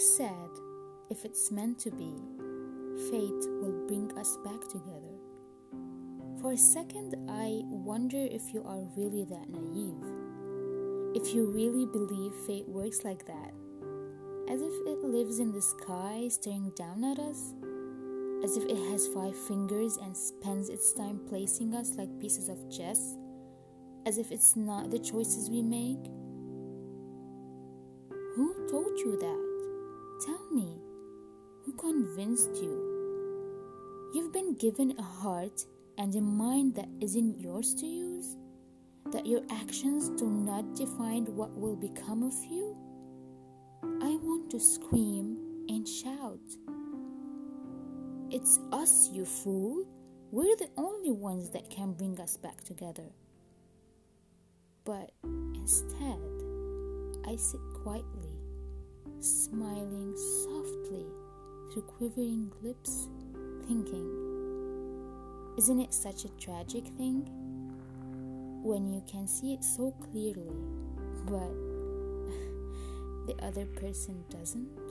said, if it's meant to be, fate will bring us back together. For a second, I wonder if you are really that naive. If you really believe fate works like that, as if it lives in the sky staring down at us, as if it has five fingers and spends its time placing us like pieces of chess, as if it's not the choices we make. Who told you that? Tell me. Who convinced you? You've been given a heart and a mind that isn't yours to use? That your actions do not define what will become of you? I want to scream and shout. It's us, you fool. We're the only ones that can bring us back together. But instead, I sit quietly, smiling softly through quivering lips, thinking, Isn't it such a tragic thing? When you can see it so clearly, but the other person doesn't?